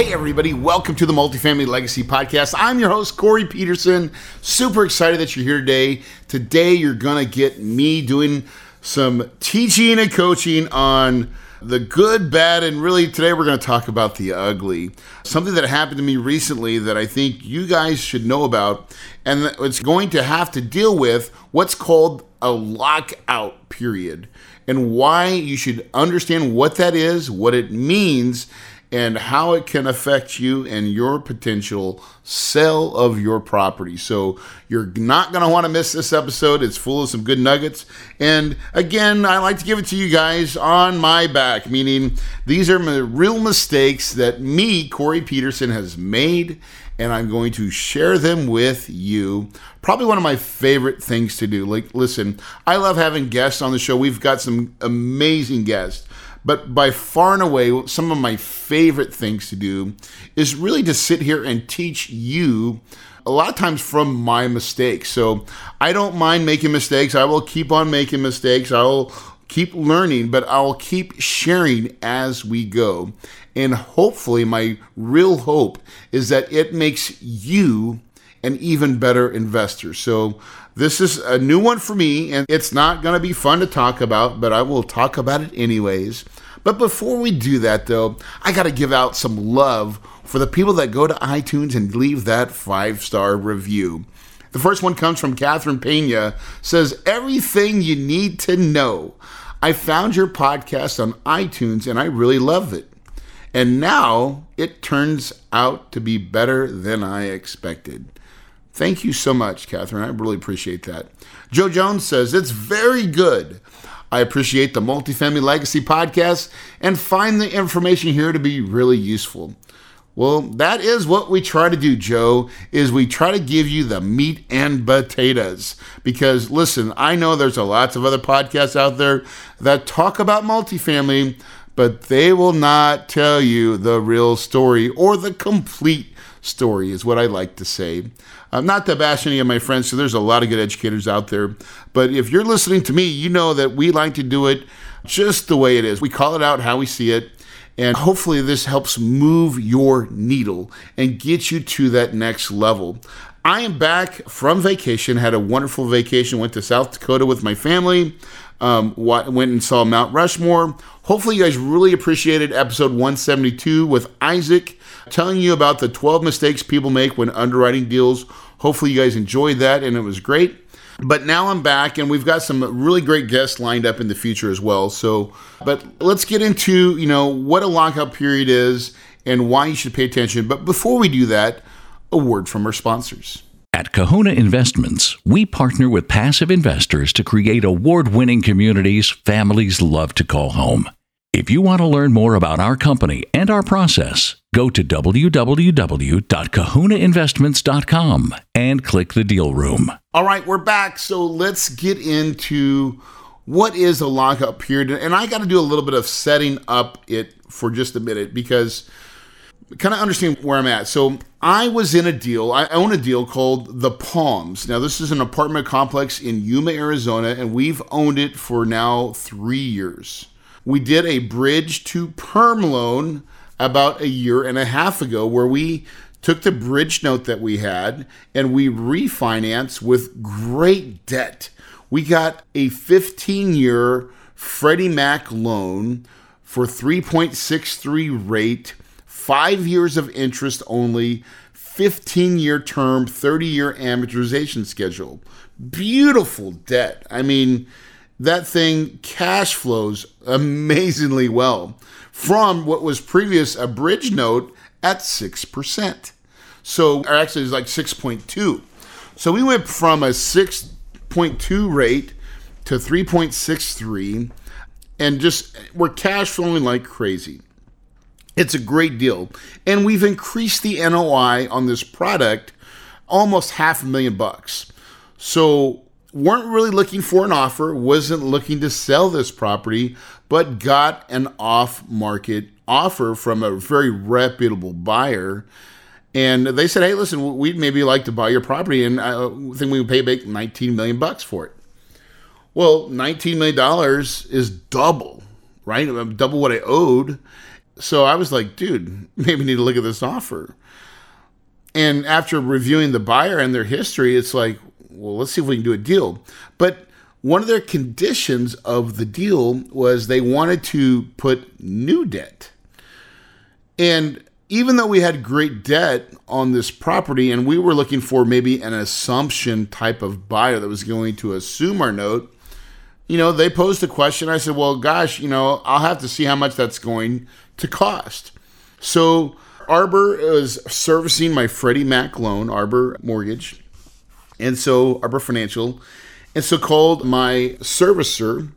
Hey, everybody, welcome to the Multifamily Legacy Podcast. I'm your host, Corey Peterson. Super excited that you're here today. Today, you're going to get me doing some teaching and coaching on the good, bad, and really today we're going to talk about the ugly. Something that happened to me recently that I think you guys should know about, and it's going to have to deal with what's called a lockout period and why you should understand what that is, what it means, and how it can affect you and your potential sale of your property. So you're not going to want to miss this episode. It's full of some good nuggets. And again, I like to give it to you guys on my back, meaning these are real mistakes that me, Corey Peterson, has made. And I'm going to share them with you. Probably one of my favorite things to do. Like, listen, I love having guests on the show. We've got some amazing guests. But by far and away, some of my favorite things to do is really to sit here and teach you a lot of times from my mistakes. So I don't mind making mistakes. I will keep on making mistakes. I will keep learning, but I'll keep sharing as we go. And hopefully, my real hope is that it makes you an even better investor. So, this is a new one for me, and it's not going to be fun to talk about, but I will talk about it anyways. But before we do that, though, I got to give out some love for the people that go to iTunes and leave that five star review. The first one comes from Catherine Pena, says, Everything you need to know. I found your podcast on iTunes and I really love it. And now it turns out to be better than I expected. Thank you so much, Catherine. I really appreciate that. Joe Jones says, It's very good. I appreciate the Multifamily Legacy podcast and find the information here to be really useful. Well, that is what we try to do, Joe, is we try to give you the meat and potatoes. Because listen, I know there's a lots of other podcasts out there that talk about multifamily, but they will not tell you the real story or the complete story, is what I like to say. I'm not to bash any of my friends, so there's a lot of good educators out there. But if you're listening to me, you know that we like to do it just the way it is. We call it out how we see it. And hopefully, this helps move your needle and get you to that next level. I am back from vacation, had a wonderful vacation, went to South Dakota with my family, um, went and saw Mount Rushmore. Hopefully, you guys really appreciated episode 172 with Isaac telling you about the 12 mistakes people make when underwriting deals. Hopefully, you guys enjoyed that and it was great. But now I'm back and we've got some really great guests lined up in the future as well. So, but let's get into, you know, what a lockout period is and why you should pay attention. But before we do that, a word from our sponsors. At Kahuna Investments, we partner with passive investors to create award winning communities families love to call home. If you want to learn more about our company and our process, go to www.kahunainvestments.com and click the deal room. All right, we're back. So let's get into what is a lockout period. And I got to do a little bit of setting up it for just a minute because kind of understand where I'm at. So I was in a deal, I own a deal called The Palms. Now, this is an apartment complex in Yuma, Arizona, and we've owned it for now three years. We did a bridge to perm loan about a year and a half ago where we took the bridge note that we had and we refinanced with great debt. We got a 15 year Freddie Mac loan for 3.63 rate, five years of interest only, 15 year term, 30 year amortization schedule. Beautiful debt. I mean, that thing cash flows amazingly well from what was previous a bridge note at 6%. So, or actually, it's like 6.2. So we went from a 6.2 rate to 3.63 and just we're cash flowing like crazy. It's a great deal. And we've increased the NOI on this product almost half a million bucks. So, weren't really looking for an offer, wasn't looking to sell this property, but got an off market offer from a very reputable buyer. And they said, "Hey, listen, we'd maybe like to buy your property, and uh, I think we would pay back 19 million bucks for it." Well, 19 million dollars is double, right? Uh, double what I owed. So I was like, dude, maybe need to look at this offer. And after reviewing the buyer and their history, it's like, well, let's see if we can do a deal. But one of their conditions of the deal was they wanted to put new debt. And even though we had great debt on this property and we were looking for maybe an assumption type of buyer that was going to assume our note, you know, they posed a question. I said, well, gosh, you know, I'll have to see how much that's going to cost. So Arbor is servicing my Freddie Mac loan, Arbor Mortgage, and so Arbor Financial, and so called my servicer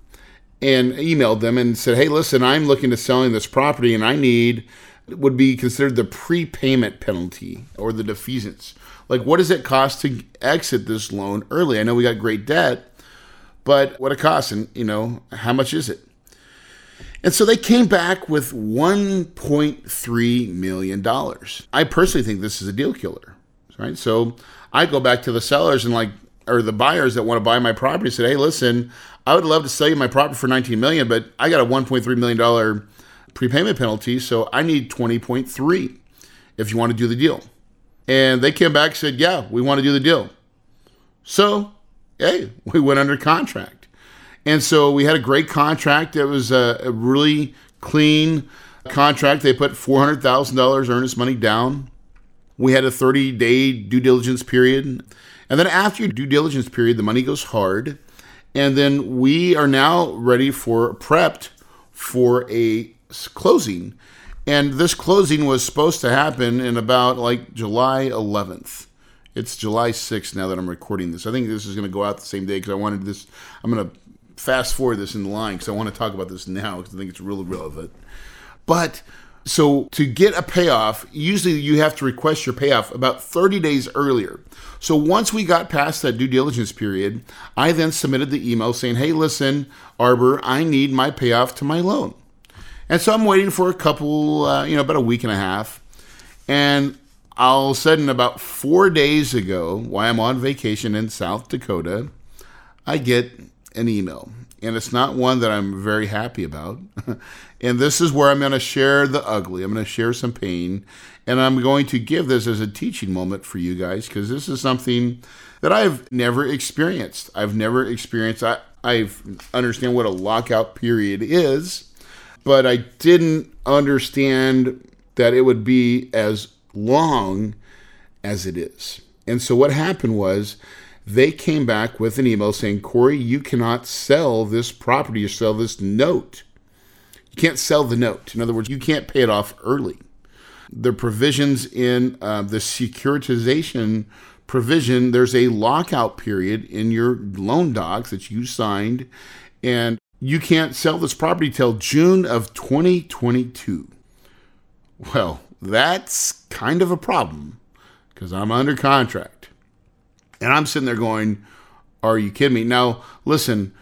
and emailed them and said, "Hey, listen, I'm looking to selling this property, and I need would be considered the prepayment penalty or the defeasance. Like, what does it cost to exit this loan early? I know we got great debt, but what it costs, and you know, how much is it?" And so they came back with $1.3 million. I personally think this is a deal killer, right? So I go back to the sellers and like, or the buyers that want to buy my property said, hey, listen, I would love to sell you my property for 19 million, but I got a 1.3 million dollar prepayment penalty, so I need 20.3 if you want to do the deal. And they came back and said, yeah, we want to do the deal. So, hey, we went under contract. And so we had a great contract. It was a, a really clean contract. They put $400,000 earnest money down. We had a 30 day due diligence period. And then after your due diligence period, the money goes hard. And then we are now ready for prepped for a closing. And this closing was supposed to happen in about like July 11th. It's July 6th now that I'm recording this. I think this is going to go out the same day because I wanted this. I'm going to fast forward this in the line because I want to talk about this now because I think it's really relevant. But so to get a payoff, usually you have to request your payoff about 30 days earlier. So once we got past that due diligence period, I then submitted the email saying, "Hey, listen, Arbor, I need my payoff to my loan." And so I'm waiting for a couple, uh, you know, about a week and a half, and all of a sudden, about four days ago, while I'm on vacation in South Dakota, I get an email. And it's not one that I'm very happy about. and this is where I'm going to share the ugly. I'm going to share some pain. And I'm going to give this as a teaching moment for you guys because this is something that I've never experienced. I've never experienced, I, I understand what a lockout period is, but I didn't understand that it would be as long as it is. And so what happened was, they came back with an email saying, Corey, you cannot sell this property or sell this note. You can't sell the note. In other words, you can't pay it off early. The provisions in uh, the securitization provision, there's a lockout period in your loan docs that you signed, and you can't sell this property till June of 2022. Well, that's kind of a problem because I'm under contract. And I'm sitting there going, Are you kidding me? Now, listen,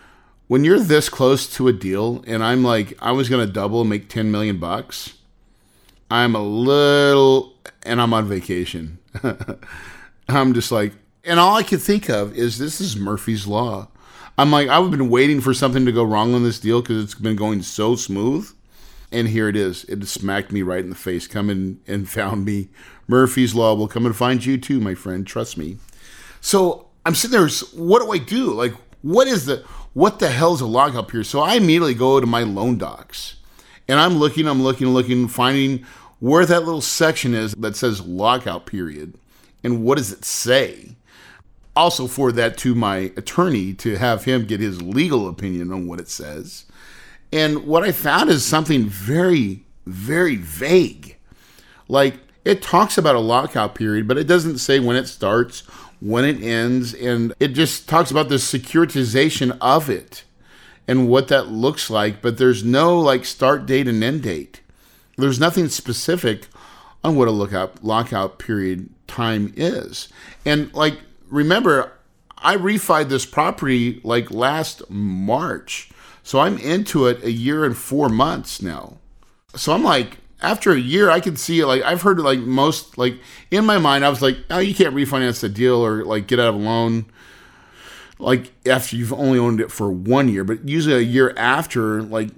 when you're this close to a deal and I'm like, I was going to double make 10 million bucks, I'm a little, and I'm on vacation. I'm just like, and all I could think of is this is Murphy's Law. I'm like, I've been waiting for something to go wrong on this deal because it's been going so smooth. And here it is. It smacked me right in the face. Come in and found me. Murphy's Law will come and find you too, my friend. Trust me. So I'm sitting there. What do I do? Like, what is the what the hell is a lockout period? So I immediately go to my loan docs, and I'm looking, I'm looking, looking, finding where that little section is that says lockout period, and what does it say? Also, forward that to my attorney to have him get his legal opinion on what it says. And what I found is something very, very vague. Like it talks about a lockout period, but it doesn't say when it starts when it ends, and it just talks about the securitization of it and what that looks like, but there's no like start date and end date. there's nothing specific on what a lookout lockout period time is. And like remember, I refied this property like last March. So I'm into it a year and 4 months now. So I'm like after a year I can see it like I've heard like most like in my mind I was like, "Oh, you can't refinance the deal or like get out of a loan." Like after you've only owned it for 1 year, but usually a year after like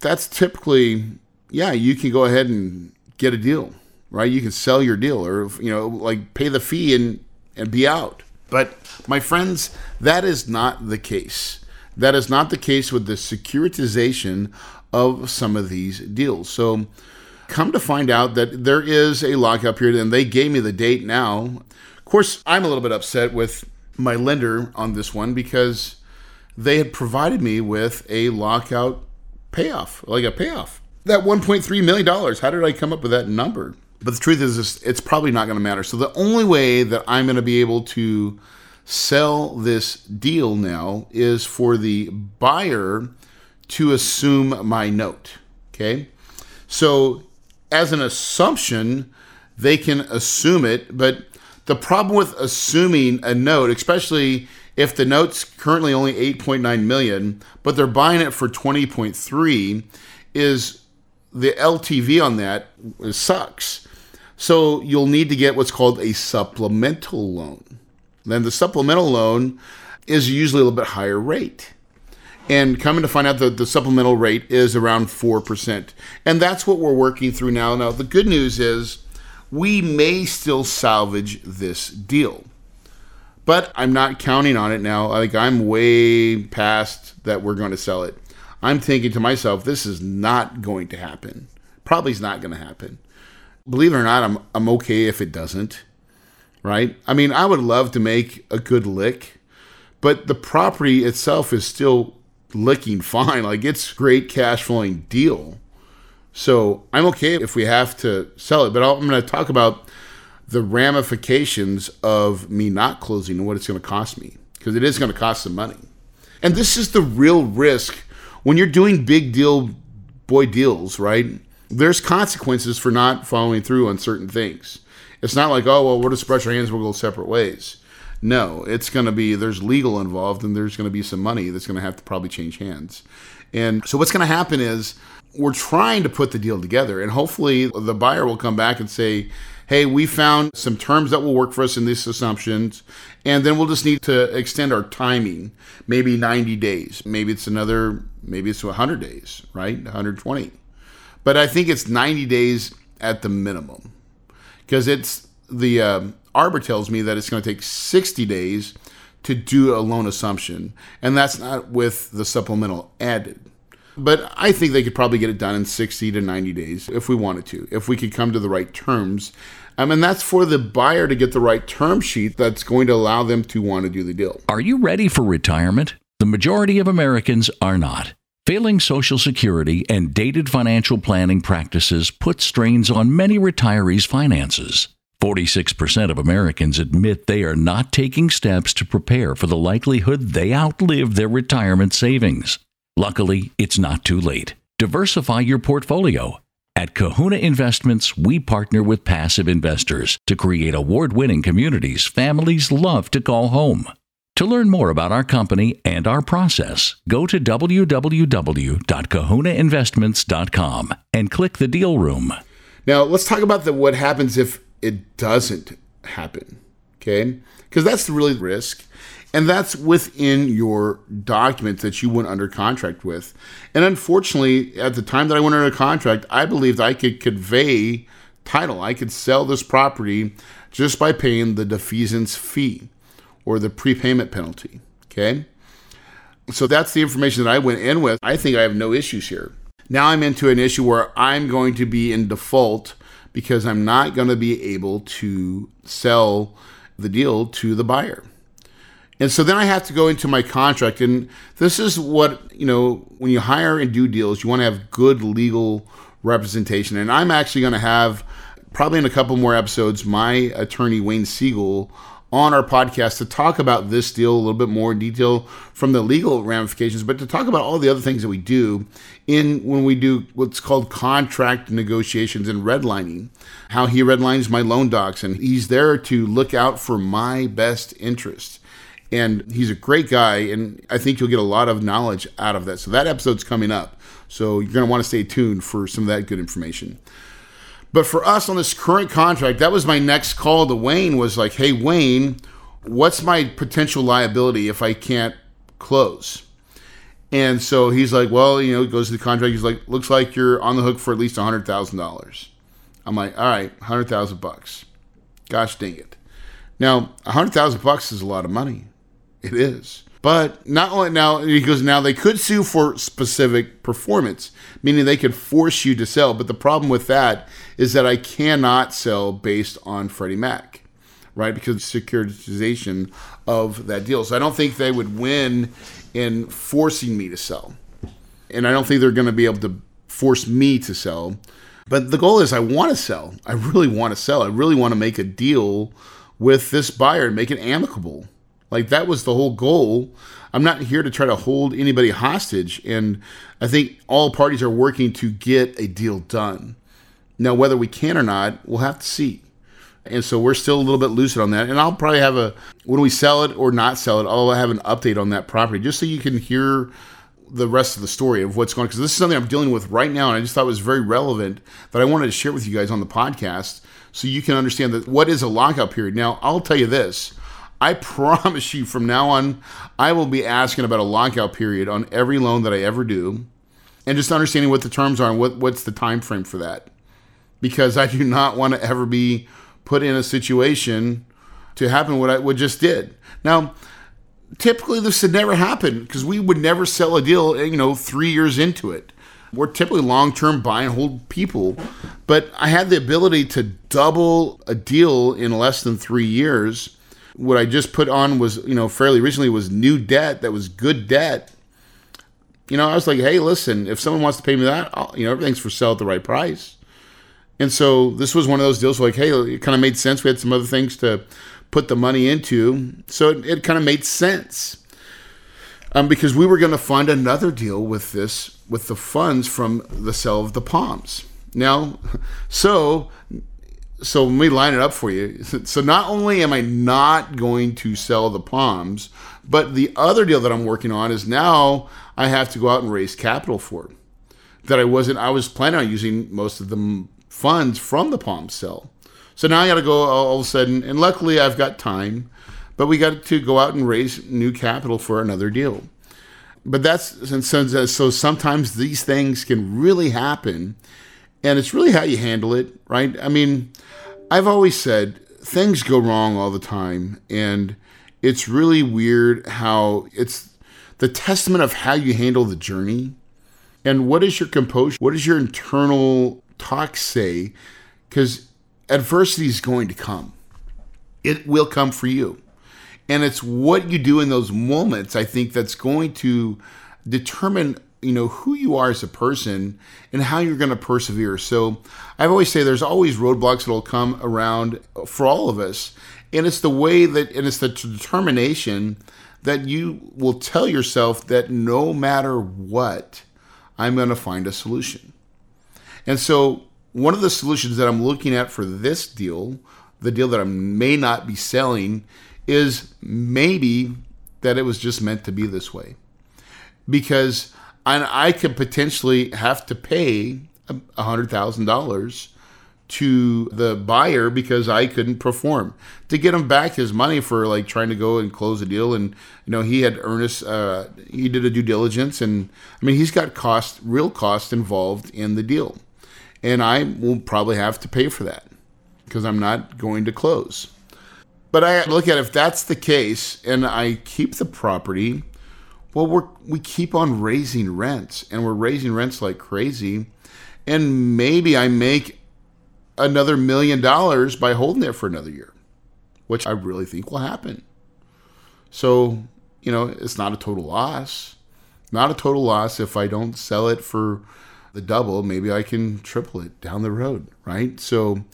that's typically yeah, you can go ahead and get a deal, right? You can sell your deal or you know, like pay the fee and and be out. But my friends, that is not the case. That is not the case with the securitization of some of these deals. So come to find out that there is a lockout period and they gave me the date now. Of course, I'm a little bit upset with my lender on this one because they had provided me with a lockout payoff, like a payoff. That $1.3 million, how did I come up with that number? But the truth is, it's probably not going to matter. So the only way that I'm going to be able to sell this deal now is for the buyer to assume my note. Okay. So as an assumption, they can assume it. But the problem with assuming a note, especially if the note's currently only 8.9 million, but they're buying it for 20.3, is the LTV on that sucks. So you'll need to get what's called a supplemental loan. Then the supplemental loan is usually a little bit higher rate. And coming to find out that the supplemental rate is around 4%. And that's what we're working through now. Now, the good news is we may still salvage this deal. But I'm not counting on it now. Like I'm way past that we're going to sell it. I'm thinking to myself, this is not going to happen. Probably is not going to happen. Believe it or not, I'm I'm okay if it doesn't. Right? I mean, I would love to make a good lick, but the property itself is still licking fine. Like it's great cash flowing deal. So I'm okay if we have to sell it, but I'm going to talk about the ramifications of me not closing and what it's going to cost me because it is going to cost some money. And this is the real risk when you're doing big deal boy deals, right? There's consequences for not following through on certain things. It's not like, oh, well, we'll just brush our hands, we'll go separate ways. No, it's going to be, there's legal involved and there's going to be some money that's going to have to probably change hands. And so what's going to happen is we're trying to put the deal together and hopefully the buyer will come back and say, hey, we found some terms that will work for us in these assumptions. And then we'll just need to extend our timing, maybe 90 days. Maybe it's another, maybe it's 100 days, right? 120. But I think it's 90 days at the minimum because it's the um, Arbor tells me that it's going to take 60 days to do a loan assumption, and that's not with the supplemental added. But I think they could probably get it done in 60 to 90 days if we wanted to, if we could come to the right terms. I mean, that's for the buyer to get the right term sheet that's going to allow them to want to do the deal. Are you ready for retirement? The majority of Americans are not. Failing Social Security and dated financial planning practices put strains on many retirees' finances. 46% of Americans admit they are not taking steps to prepare for the likelihood they outlive their retirement savings. Luckily, it's not too late. Diversify your portfolio. At Kahuna Investments, we partner with passive investors to create award winning communities families love to call home. To learn more about our company and our process, go to www.kahunainvestments.com and click the deal room. Now, let's talk about the, what happens if it doesn't happen. Okay? Because that's the really risk. And that's within your document that you went under contract with. And unfortunately, at the time that I went under contract, I believed I could convey title. I could sell this property just by paying the defeasance fee or the prepayment penalty. Okay? So that's the information that I went in with. I think I have no issues here. Now I'm into an issue where I'm going to be in default because I'm not going to be able to sell the deal to the buyer. And so then I have to go into my contract. And this is what, you know, when you hire and do deals, you want to have good legal representation. And I'm actually going to have, probably in a couple more episodes, my attorney, Wayne Siegel, on our podcast to talk about this deal a little bit more in detail from the legal ramifications, but to talk about all the other things that we do in when we do what's called contract negotiations and redlining, how he redlines my loan docs, and he's there to look out for my best interest. And he's a great guy, and I think you'll get a lot of knowledge out of that. So that episode's coming up. So you're going to want to stay tuned for some of that good information. But for us on this current contract, that was my next call to Wayne was like, hey, Wayne, what's my potential liability if I can't close? And so he's like, well, you know, goes to the contract. He's like, looks like you're on the hook for at least $100,000. I'm like, all right, 100,000 bucks. Gosh dang it. Now, 100,000 bucks is a lot of money. It is. But not only now, goes, now they could sue for specific performance, meaning they could force you to sell. But the problem with that is that I cannot sell based on Freddie Mac, right? Because of securitization of that deal. So I don't think they would win in forcing me to sell. And I don't think they're going to be able to force me to sell. But the goal is I want to sell. I really want to sell. I really want to make a deal with this buyer and make it amicable like that was the whole goal. I'm not here to try to hold anybody hostage. And I think all parties are working to get a deal done. Now, whether we can or not, we'll have to see. And so we're still a little bit lucid on that. And I'll probably have a, when we sell it or not sell it, I'll have an update on that property just so you can hear the rest of the story of what's going on. Because this is something I'm dealing with right now. And I just thought was very relevant that I wanted to share with you guys on the podcast so you can understand that what is a lockout period. Now, I'll tell you this I promise you from now on, I will be asking about a lockout period on every loan that I ever do and just understanding what the terms are and what, what's the time frame for that. Because I do not want to ever be put in a situation to happen what I what just did. Now, typically this would never happen because we would never sell a deal, eh, you know, three years into it. We're typically long-term buy and hold people, but I had the ability to double a deal in less than three years what I just put on was, you know, fairly recently was new debt that was good debt. You know, I was like, hey, listen, if someone wants to pay me that, I'll, you know, everything's for sale at the right price. And so this was one of those deals like, hey, it kind of made sense. We had some other things to put the money into. So it, it kind of made sense. Um, because we were going to fund another deal with this, with the funds from the sale of the Palms. Now, so so let me line it up for you. So not only am I not going to sell the palms, but the other deal that I'm working on is now I have to go out and raise capital for it. that I wasn't. I was planning on using most of the funds from the palm sale. So now I got to go all of a sudden, and luckily I've got time, but we got to go out and raise new capital for another deal. But that's so, so sometimes these things can really happen, and it's really how you handle it, right? I mean I've always said things go wrong all the time, and it's really weird how it's the testament of how you handle the journey and what is your composure, what does your internal talk say? Because adversity is going to come, it will come for you. And it's what you do in those moments, I think, that's going to determine you know who you are as a person and how you're going to persevere. So I've always say there's always roadblocks that'll come around for all of us, and it's the way that and it's the determination that you will tell yourself that no matter what, I'm going to find a solution. And so one of the solutions that I'm looking at for this deal, the deal that I may not be selling, is maybe that it was just meant to be this way. Because and I could potentially have to pay a hundred thousand dollars to the buyer because I couldn't perform. To get him back his money for like trying to go and close a deal and you know he had earnest uh, he did a due diligence and I mean he's got cost real cost involved in the deal. And I will probably have to pay for that because I'm not going to close. But I look at if that's the case and I keep the property well, we're, we keep on raising rents and we're raising rents like crazy. And maybe I make another million dollars by holding it for another year, which I really think will happen. So, you know, it's not a total loss. Not a total loss if I don't sell it for the double. Maybe I can triple it down the road, right? So,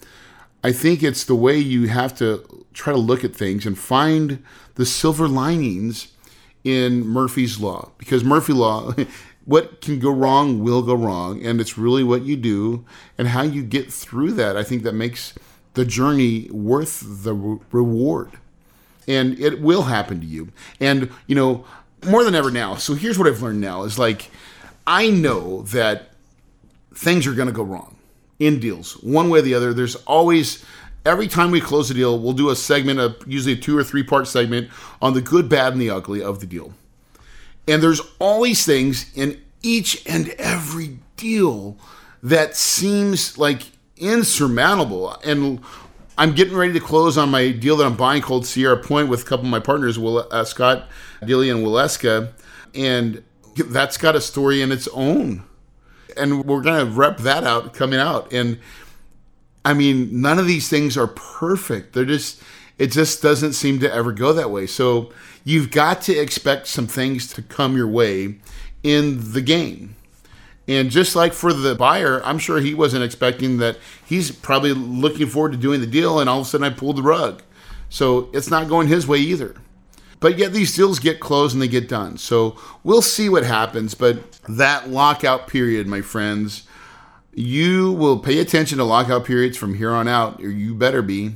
I think it's the way you have to try to look at things and find the silver linings in Murphy's Law. Because Murphy Law, what can go wrong will go wrong. And it's really what you do and how you get through that. I think that makes the journey worth the re- reward. And it will happen to you. And, you know, more than ever now. So here's what I've learned now is like, I know that things are going to go wrong in deals, one way or the other. There's always, every time we close a deal, we'll do a segment, of usually a two or three part segment on the good, bad, and the ugly of the deal. And there's all these things in each and every deal that seems like insurmountable. And I'm getting ready to close on my deal that I'm buying called Sierra Point with a couple of my partners, Will, uh, Scott Dilly and Willeska. And that's got a story in its own and we're going to rep that out coming out. And I mean, none of these things are perfect. They're just, it just doesn't seem to ever go that way. So you've got to expect some things to come your way in the game. And just like for the buyer, I'm sure he wasn't expecting that. He's probably looking forward to doing the deal, and all of a sudden I pulled the rug. So it's not going his way either. But yet these deals get closed and they get done. So we'll see what happens. But that lockout period, my friends, you will pay attention to lockout periods from here on out, or you better be,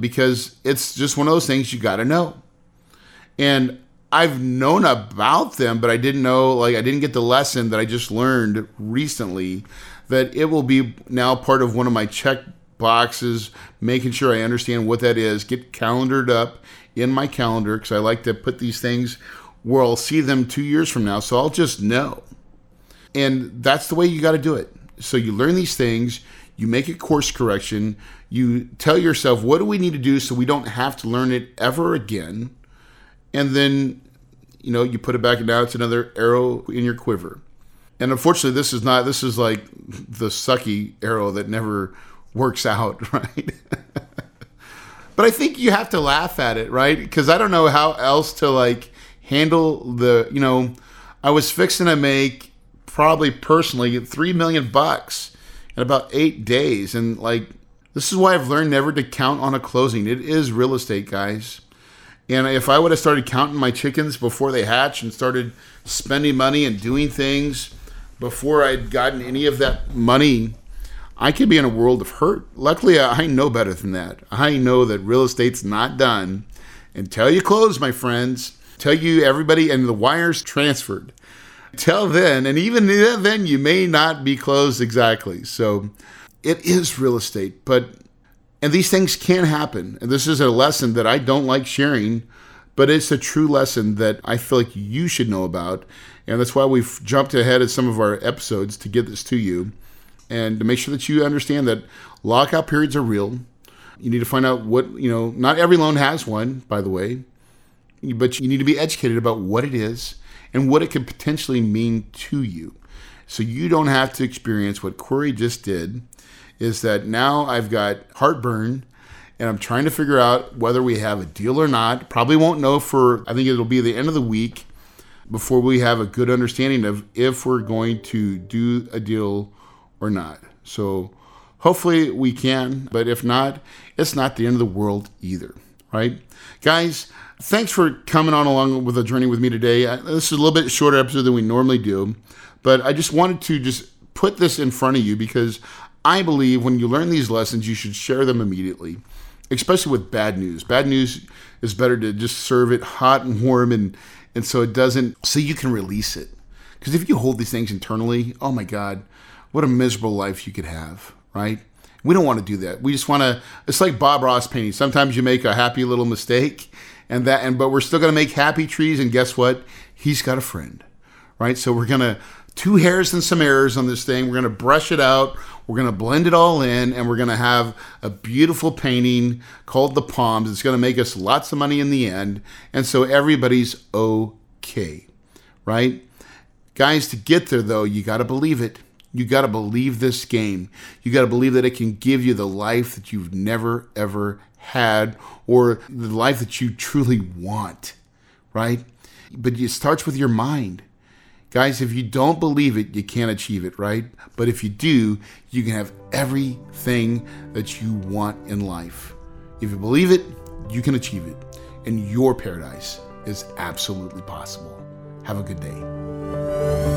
because it's just one of those things you got to know. And I've known about them, but I didn't know, like, I didn't get the lesson that I just learned recently that it will be now part of one of my check boxes, making sure I understand what that is, get calendared up in my calendar because I like to put these things where I'll see them two years from now. So I'll just know. And that's the way you got to do it. So you learn these things, you make a course correction, you tell yourself, what do we need to do so we don't have to learn it ever again? And then, you know, you put it back and now it's another arrow in your quiver. And unfortunately, this is not, this is like the sucky arrow that never works out, right? But I think you have to laugh at it, right? Because I don't know how else to like handle the, you know, I was fixing to make probably personally three million bucks in about eight days. And like, this is why I've learned never to count on a closing. It is real estate, guys. And if I would have started counting my chickens before they hatch and started spending money and doing things before I'd gotten any of that money I could be in a world of hurt. Luckily, I know better than that. I know that real estate's not done until you close, my friends. Tell you everybody, and the wires transferred. Till then, and even then, you may not be closed exactly. So it is real estate, but and these things can happen. And this is a lesson that I don't like sharing, but it's a true lesson that I feel like you should know about. And that's why we've jumped ahead of some of our episodes to get this to you and to make sure that you understand that lockout periods are real. You need to find out what, you know, not every loan has one, by the way, but you need to be educated about what it is and what it could potentially mean to you. So you don't have to experience what Corey just did is that now I've got heartburn and I'm trying to figure out whether we have a deal or not. Probably won't know for, I think it'll be the end of the week before we have a good understanding of if we're going to do a deal or not. So hopefully we can, but if not, it's not the end of the world either, right? Guys, thanks for coming on along with the journey with me today. This is a little bit shorter episode than we normally do, but I just wanted to just put this in front of you because I believe when you learn these lessons, you should share them immediately, especially with bad news. Bad news is better to just serve it hot and warm and and so it doesn't so you can release it. Because if you hold these things internally, oh my God, what a miserable life you could have, right? We don't want to do that. We just want to. It's like Bob Ross painting. Sometimes you make a happy little mistake, and that, and but we're still going to make happy trees. And guess what? He's got a friend, right? So we're gonna two hairs and some errors on this thing. We're gonna brush it out. We're gonna blend it all in, and we're gonna have a beautiful painting called the Palms. It's gonna make us lots of money in the end, and so everybody's okay, right? Guys, to get there though, you got to believe it. You got to believe this game. You got to believe that it can give you the life that you've never, ever had or the life that you truly want, right? But it starts with your mind. Guys, if you don't believe it, you can't achieve it, right? But if you do, you can have everything that you want in life. If you believe it, you can achieve it. And your paradise is absolutely possible. Have a good day.